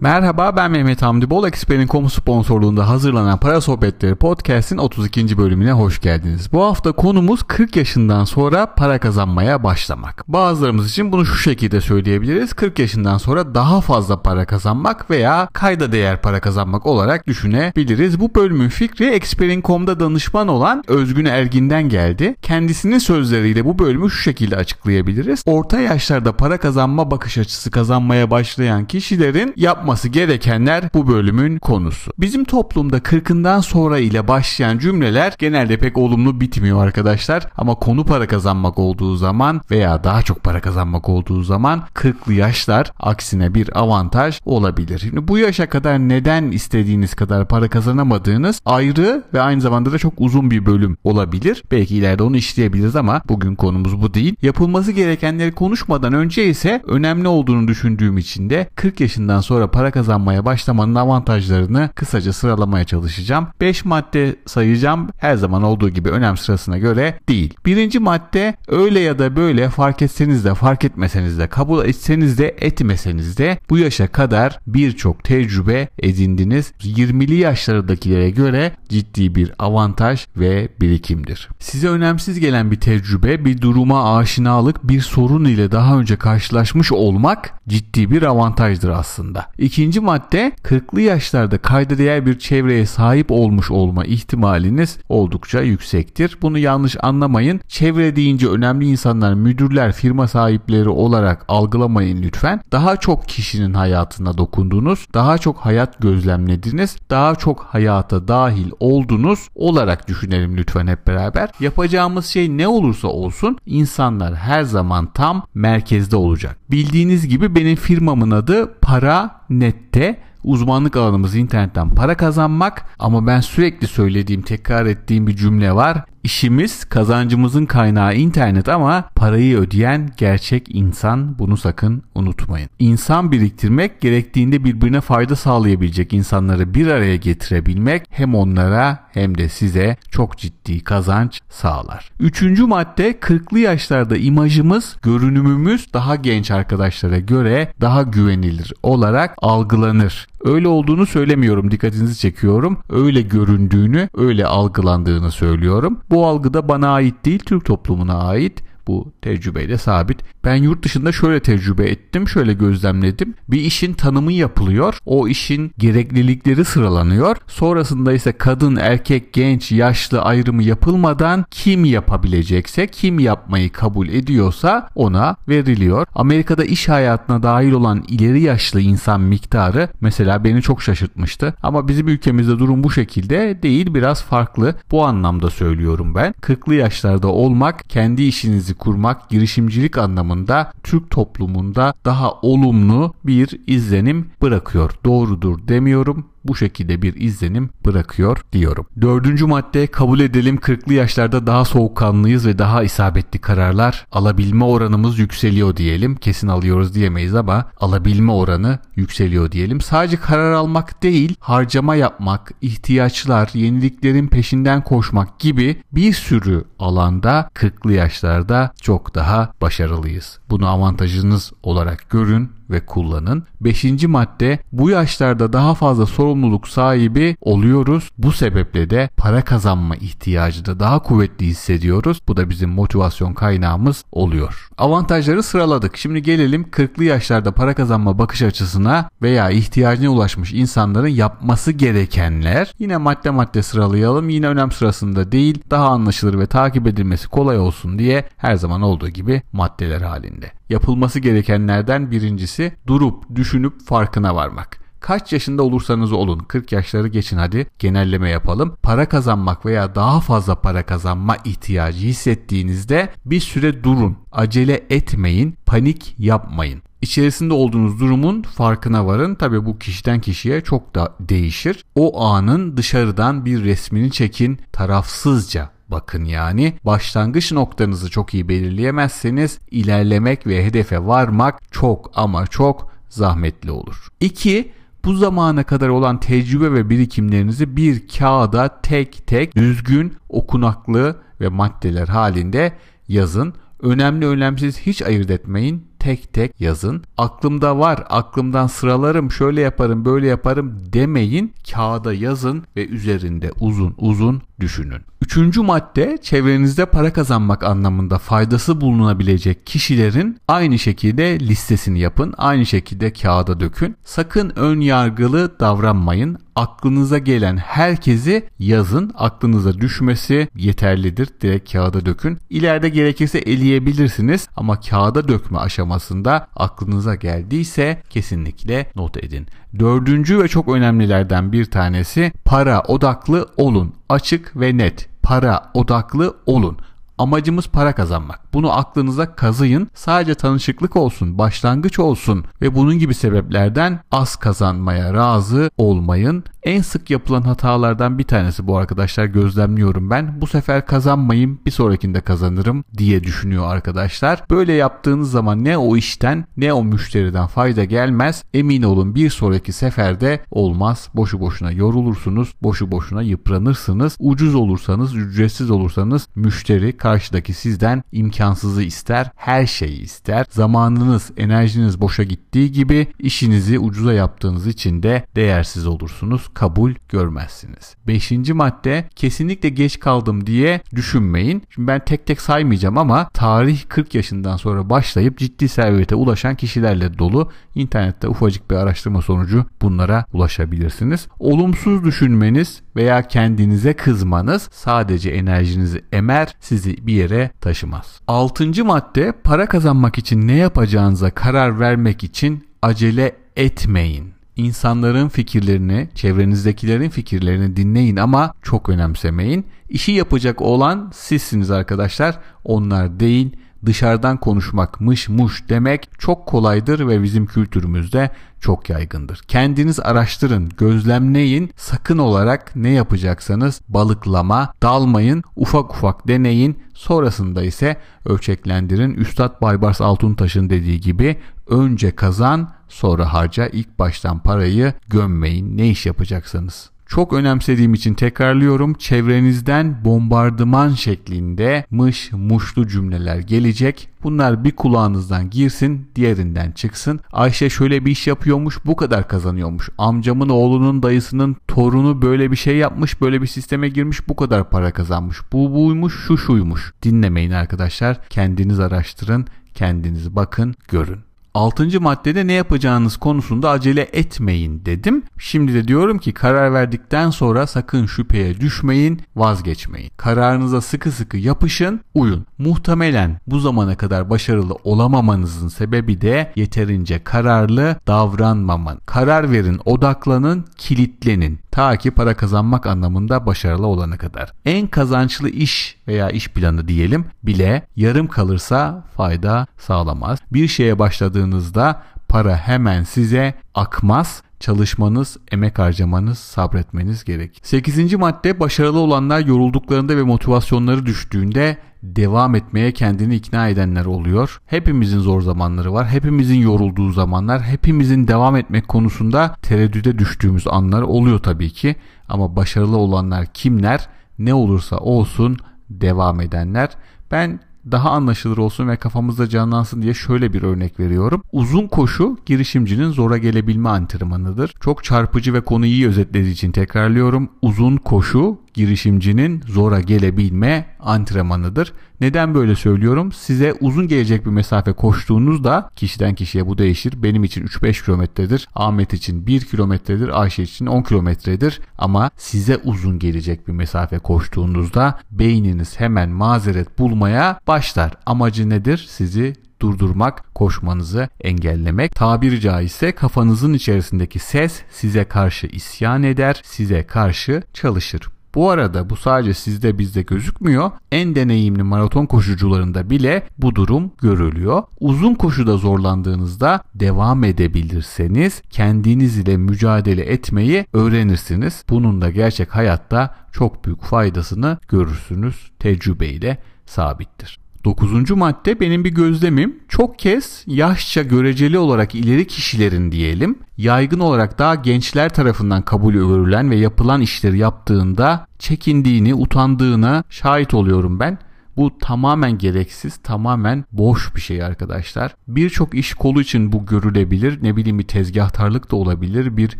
Merhaba ben Mehmet Hamdi Bol Expert'in sponsorluğunda hazırlanan Para Sohbetleri Podcast'in 32. bölümüne hoş geldiniz. Bu hafta konumuz 40 yaşından sonra para kazanmaya başlamak. Bazılarımız için bunu şu şekilde söyleyebiliriz. 40 yaşından sonra daha fazla para kazanmak veya kayda değer para kazanmak olarak düşünebiliriz. Bu bölümün fikri Expert'in.com'da danışman olan Özgün Ergin'den geldi. Kendisinin sözleriyle bu bölümü şu şekilde açıklayabiliriz. Orta yaşlarda para kazanma bakış açısı kazanmaya başlayan kişilerin yapması gerekenler bu bölümün konusu. Bizim toplumda 40'ından sonra ile başlayan cümleler genelde pek olumlu bitmiyor arkadaşlar. Ama konu para kazanmak olduğu zaman veya daha çok para kazanmak olduğu zaman 40'lı yaşlar aksine bir avantaj olabilir. Şimdi bu yaşa kadar neden istediğiniz kadar para kazanamadığınız ayrı ve aynı zamanda da çok uzun bir bölüm olabilir. Belki ileride onu işleyebiliriz ama bugün konumuz bu değil. Yapılması gerekenleri konuşmadan önce ise önemli olduğunu düşündüğüm için de 40 yaşından sonra para kazanmaya başlamanın avantajlarını kısaca sıralamaya çalışacağım. 5 madde sayacağım. Her zaman olduğu gibi önem sırasına göre değil. Birinci madde öyle ya da böyle fark etseniz de fark etmeseniz de kabul etseniz de etmeseniz de bu yaşa kadar birçok tecrübe edindiniz. 20'li yaşlardakilere göre ciddi bir avantaj ve birikimdir. Size önemsiz gelen bir tecrübe, bir duruma aşinalık, bir sorun ile daha önce karşılaşmış olmak ciddi bir avantajdır aslında. İkinci madde 40'lı yaşlarda kayda değer bir çevreye sahip olmuş olma ihtimaliniz oldukça yüksektir. Bunu yanlış anlamayın. Çevre deyince önemli insanlar, müdürler, firma sahipleri olarak algılamayın lütfen. Daha çok kişinin hayatına dokundunuz, daha çok hayat gözlemlediniz, daha çok hayata dahil oldunuz olarak düşünelim lütfen hep beraber. Yapacağımız şey ne olursa olsun insanlar her zaman tam merkezde olacak. Bildiğiniz gibi benim firmamın adı Para Net'te uzmanlık alanımız internetten para kazanmak ama ben sürekli söylediğim tekrar ettiğim bir cümle var. İşimiz kazancımızın kaynağı internet ama parayı ödeyen gerçek insan bunu sakın unutmayın. İnsan biriktirmek gerektiğinde birbirine fayda sağlayabilecek insanları bir araya getirebilmek hem onlara hem de size çok ciddi kazanç sağlar. Üçüncü madde 40'lı yaşlarda imajımız, görünümümüz daha genç arkadaşlara göre daha güvenilir olarak algılanır. Öyle olduğunu söylemiyorum dikkatinizi çekiyorum. Öyle göründüğünü, öyle algılandığını söylüyorum. Bu algı da bana ait değil, Türk toplumuna ait bu tecrübeyle sabit. Ben yurt dışında şöyle tecrübe ettim, şöyle gözlemledim. Bir işin tanımı yapılıyor. O işin gereklilikleri sıralanıyor. Sonrasında ise kadın, erkek, genç, yaşlı ayrımı yapılmadan kim yapabilecekse, kim yapmayı kabul ediyorsa ona veriliyor. Amerika'da iş hayatına dahil olan ileri yaşlı insan miktarı mesela beni çok şaşırtmıştı. Ama bizim ülkemizde durum bu şekilde değil, biraz farklı. Bu anlamda söylüyorum ben. 40'lı yaşlarda olmak, kendi işinizi kurmak, girişimcilik anlamında Türk toplumunda daha olumlu bir izlenim bırakıyor. Doğrudur demiyorum bu şekilde bir izlenim bırakıyor diyorum. Dördüncü madde kabul edelim 40'lı yaşlarda daha soğukkanlıyız ve daha isabetli kararlar alabilme oranımız yükseliyor diyelim. Kesin alıyoruz diyemeyiz ama alabilme oranı yükseliyor diyelim. Sadece karar almak değil harcama yapmak, ihtiyaçlar, yeniliklerin peşinden koşmak gibi bir sürü alanda 40'lı yaşlarda çok daha başarılıyız. Bunu avantajınız olarak görün ve kullanın. Beşinci madde bu yaşlarda daha fazla sorumluluk sahibi oluyoruz. Bu sebeple de para kazanma ihtiyacı da daha kuvvetli hissediyoruz. Bu da bizim motivasyon kaynağımız oluyor. Avantajları sıraladık. Şimdi gelelim 40'lı yaşlarda para kazanma bakış açısına veya ihtiyacına ulaşmış insanların yapması gerekenler. Yine madde madde sıralayalım. Yine önem sırasında değil. Daha anlaşılır ve takip edilmesi kolay olsun diye her zaman olduğu gibi maddeler halinde. Yapılması gerekenlerden birincisi durup düşünüp farkına varmak. Kaç yaşında olursanız olun 40 yaşları geçin hadi genelleme yapalım. Para kazanmak veya daha fazla para kazanma ihtiyacı hissettiğinizde bir süre durun. Acele etmeyin, panik yapmayın. İçerisinde olduğunuz durumun farkına varın. Tabii bu kişiden kişiye çok da değişir. O anın dışarıdan bir resmini çekin tarafsızca bakın yani. Başlangıç noktanızı çok iyi belirleyemezseniz ilerlemek ve hedefe varmak çok ama çok zahmetli olur. 2 bu zamana kadar olan tecrübe ve birikimlerinizi bir kağıda tek tek düzgün, okunaklı ve maddeler halinde yazın. Önemli önemsiz hiç ayırt etmeyin tek tek yazın. Aklımda var, aklımdan sıralarım, şöyle yaparım, böyle yaparım demeyin. Kağıda yazın ve üzerinde uzun uzun düşünün. Üçüncü madde çevrenizde para kazanmak anlamında faydası bulunabilecek kişilerin aynı şekilde listesini yapın. Aynı şekilde kağıda dökün. Sakın ön yargılı davranmayın. Aklınıza gelen herkesi yazın. Aklınıza düşmesi yeterlidir. Direkt kağıda dökün. İleride gerekirse eleyebilirsiniz ama kağıda dökme aşamasında aklınıza geldiyse kesinlikle not edin. Dördüncü ve çok önemlilerden bir tanesi para odaklı olun. Açık ve net. Para odaklı olun. Amacımız para kazanmak. Bunu aklınıza kazıyın. Sadece tanışıklık olsun, başlangıç olsun ve bunun gibi sebeplerden az kazanmaya razı olmayın. En sık yapılan hatalardan bir tanesi bu arkadaşlar gözlemliyorum ben. Bu sefer kazanmayayım bir sonrakinde kazanırım diye düşünüyor arkadaşlar. Böyle yaptığınız zaman ne o işten ne o müşteriden fayda gelmez. Emin olun bir sonraki seferde olmaz. Boşu boşuna yorulursunuz. Boşu boşuna yıpranırsınız. Ucuz olursanız ücretsiz olursanız müşteri karşıdaki sizden imkansızı ister. Her şeyi ister. Zamanınız enerjiniz boşa gittiği gibi işinizi ucuza yaptığınız için de değersiz olursunuz kabul görmezsiniz. Beşinci madde kesinlikle geç kaldım diye düşünmeyin. Şimdi ben tek tek saymayacağım ama tarih 40 yaşından sonra başlayıp ciddi servete ulaşan kişilerle dolu. İnternette ufacık bir araştırma sonucu bunlara ulaşabilirsiniz. Olumsuz düşünmeniz veya kendinize kızmanız sadece enerjinizi emer, sizi bir yere taşımaz. Altıncı madde para kazanmak için ne yapacağınıza karar vermek için acele etmeyin. İnsanların fikirlerini, çevrenizdekilerin fikirlerini dinleyin ama çok önemsemeyin. İşi yapacak olan sizsiniz arkadaşlar. Onlar değil dışarıdan konuşmak, mış muş demek çok kolaydır ve bizim kültürümüzde çok yaygındır. Kendiniz araştırın, gözlemleyin, sakın olarak ne yapacaksanız balıklama, dalmayın, ufak ufak deneyin, sonrasında ise ölçeklendirin. Üstad Baybars Altuntaş'ın dediği gibi önce kazan, sonra harca, ilk baştan parayı gömmeyin ne iş yapacaksanız. Çok önemsediğim için tekrarlıyorum. Çevrenizden bombardıman şeklinde mış muşlu cümleler gelecek. Bunlar bir kulağınızdan girsin, diğerinden çıksın. Ayşe şöyle bir iş yapıyormuş, bu kadar kazanıyormuş. Amcamın oğlunun dayısının torunu böyle bir şey yapmış, böyle bir sisteme girmiş, bu kadar para kazanmış. Bu buymuş, şu şuymuş. Dinlemeyin arkadaşlar. Kendiniz araştırın, kendiniz bakın, görün. Altıncı maddede ne yapacağınız konusunda acele etmeyin dedim. Şimdi de diyorum ki karar verdikten sonra sakın şüpheye düşmeyin, vazgeçmeyin. Kararınıza sıkı sıkı yapışın, uyun. Muhtemelen bu zamana kadar başarılı olamamanızın sebebi de yeterince kararlı davranmaman. Karar verin, odaklanın, kilitlenin. Ta ki para kazanmak anlamında başarılı olana kadar. En kazançlı iş veya iş planı diyelim bile yarım kalırsa fayda sağlamaz. Bir şeye başladığınızda para hemen size akmaz. Çalışmanız, emek harcamanız, sabretmeniz gerek. 8. madde başarılı olanlar yorulduklarında ve motivasyonları düştüğünde devam etmeye kendini ikna edenler oluyor. Hepimizin zor zamanları var. Hepimizin yorulduğu zamanlar, hepimizin devam etmek konusunda tereddüde düştüğümüz anlar oluyor tabii ki. Ama başarılı olanlar kimler? Ne olursa olsun devam edenler. Ben daha anlaşılır olsun ve kafamızda canlansın diye şöyle bir örnek veriyorum. Uzun koşu girişimcinin zora gelebilme antrenmanıdır. Çok çarpıcı ve konuyu iyi özetlediği için tekrarlıyorum. Uzun koşu girişimcinin zora gelebilme antrenmanıdır. Neden böyle söylüyorum? Size uzun gelecek bir mesafe koştuğunuzda kişiden kişiye bu değişir. Benim için 3-5 kilometredir. Ahmet için 1 kilometredir. Ayşe için 10 kilometredir. Ama size uzun gelecek bir mesafe koştuğunuzda beyniniz hemen mazeret bulmaya başlar. Amacı nedir? Sizi durdurmak, koşmanızı engellemek. Tabiri caizse kafanızın içerisindeki ses size karşı isyan eder, size karşı çalışır. Bu arada bu sadece sizde bizde gözükmüyor. En deneyimli maraton koşucularında bile bu durum görülüyor. Uzun koşuda zorlandığınızda devam edebilirseniz kendiniz ile mücadele etmeyi öğrenirsiniz. Bunun da gerçek hayatta çok büyük faydasını görürsünüz. Tecrübeyle sabittir. Dokuzuncu madde benim bir gözlemim. Çok kez yaşça göreceli olarak ileri kişilerin diyelim yaygın olarak daha gençler tarafından kabul görülen ve yapılan işleri yaptığında çekindiğini, utandığına şahit oluyorum ben. Bu tamamen gereksiz, tamamen boş bir şey arkadaşlar. Birçok iş kolu için bu görülebilir. Ne bileyim bir tezgahtarlık da olabilir, bir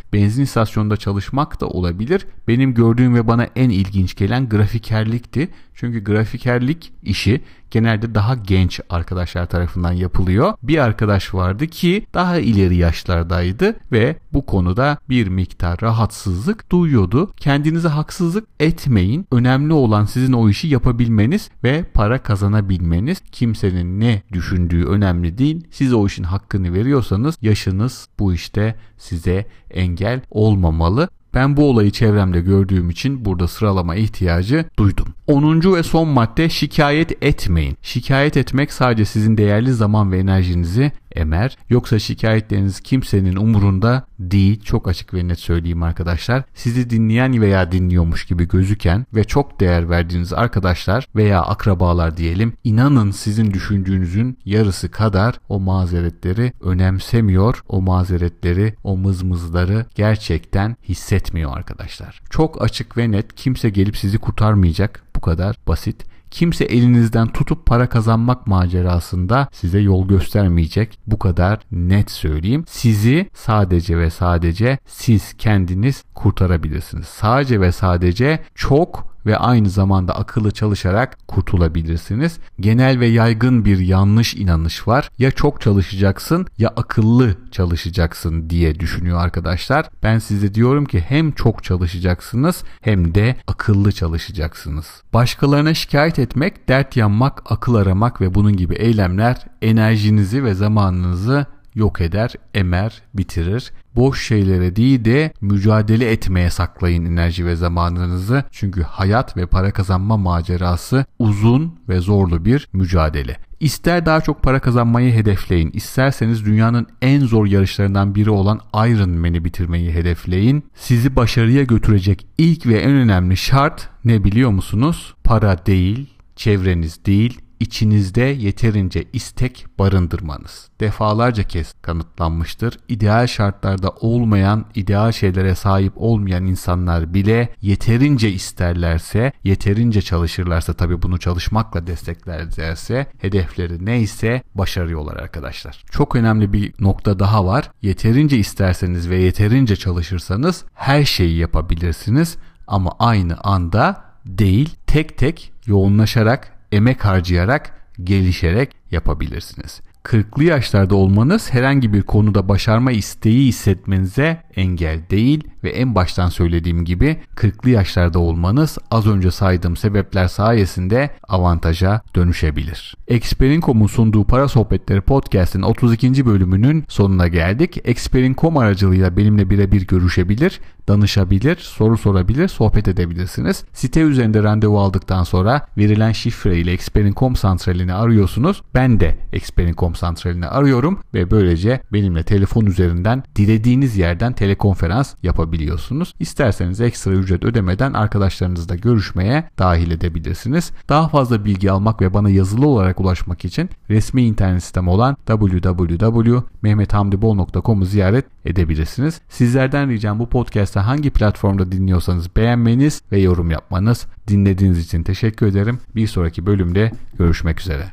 benzin istasyonunda çalışmak da olabilir. Benim gördüğüm ve bana en ilginç gelen grafikerlikti. Çünkü grafikerlik işi genelde daha genç arkadaşlar tarafından yapılıyor. Bir arkadaş vardı ki daha ileri yaşlardaydı ve bu konuda bir miktar rahatsızlık duyuyordu. Kendinize haksızlık etmeyin. Önemli olan sizin o işi yapabilmeniz ve para kazanabilmeniz. Kimsenin ne düşündüğü önemli değil. Siz o işin hakkını veriyorsanız yaşınız bu işte size engel olmamalı. Ben bu olayı çevremde gördüğüm için burada sıralama ihtiyacı duydum. 10. ve son madde şikayet etmeyin. Şikayet etmek sadece sizin değerli zaman ve enerjinizi emer. Yoksa şikayetleriniz kimsenin umurunda değil. Çok açık ve net söyleyeyim arkadaşlar. Sizi dinleyen veya dinliyormuş gibi gözüken ve çok değer verdiğiniz arkadaşlar veya akrabalar diyelim inanın sizin düşündüğünüzün yarısı kadar o mazeretleri önemsemiyor. O mazeretleri, o mızmızları gerçekten hissetmiyor arkadaşlar. Çok açık ve net kimse gelip sizi kurtarmayacak. Bu kadar basit. Kimse elinizden tutup para kazanmak macerasında size yol göstermeyecek. Bu kadar net söyleyeyim. Sizi sadece ve sadece siz kendiniz kurtarabilirsiniz. Sadece ve sadece çok ve aynı zamanda akıllı çalışarak kurtulabilirsiniz. Genel ve yaygın bir yanlış inanış var. Ya çok çalışacaksın ya akıllı çalışacaksın diye düşünüyor arkadaşlar. Ben size diyorum ki hem çok çalışacaksınız hem de akıllı çalışacaksınız. Başkalarına şikayet etmek, dert yanmak, akıl aramak ve bunun gibi eylemler enerjinizi ve zamanınızı yok eder, emer, bitirir. Boş şeylere değil de mücadele etmeye saklayın enerji ve zamanınızı. Çünkü hayat ve para kazanma macerası uzun ve zorlu bir mücadele. İster daha çok para kazanmayı hedefleyin, isterseniz dünyanın en zor yarışlarından biri olan Ironman'i bitirmeyi hedefleyin. Sizi başarıya götürecek ilk ve en önemli şart ne biliyor musunuz? Para değil, çevreniz değil, içinizde yeterince istek barındırmanız. Defalarca kez kanıtlanmıştır. İdeal şartlarda olmayan, ideal şeylere sahip olmayan insanlar bile yeterince isterlerse, yeterince çalışırlarsa tabi bunu çalışmakla desteklerlerse hedefleri neyse başarıyorlar arkadaşlar. Çok önemli bir nokta daha var. Yeterince isterseniz ve yeterince çalışırsanız her şeyi yapabilirsiniz ama aynı anda değil tek tek yoğunlaşarak emek harcayarak, gelişerek yapabilirsiniz. 40'lı yaşlarda olmanız herhangi bir konuda başarma isteği hissetmenize engel değil ve en baştan söylediğim gibi 40'lı yaşlarda olmanız az önce saydığım sebepler sayesinde avantaja dönüşebilir. Experin.com'un sunduğu Para Sohbetleri Podcast'in 32. bölümünün sonuna geldik. Experin.com aracılığıyla benimle birebir görüşebilir, danışabilir, soru sorabilir, sohbet edebilirsiniz. Site üzerinde randevu aldıktan sonra verilen şifre ile Experin.com santralini arıyorsunuz. Ben de Experin.com santralini arıyorum ve böylece benimle telefon üzerinden dilediğiniz yerden telekonferans yapabiliyorsunuz. İsterseniz ekstra ücret ödemeden arkadaşlarınızla görüşmeye dahil edebilirsiniz. Daha fazla bilgi almak ve bana yazılı olarak ulaşmak için resmi internet sitem olan www.mehmethamdibol.com'u ziyaret edebilirsiniz. Sizlerden ricam bu podcast'ı hangi platformda dinliyorsanız beğenmeniz ve yorum yapmanız. Dinlediğiniz için teşekkür ederim. Bir sonraki bölümde görüşmek üzere.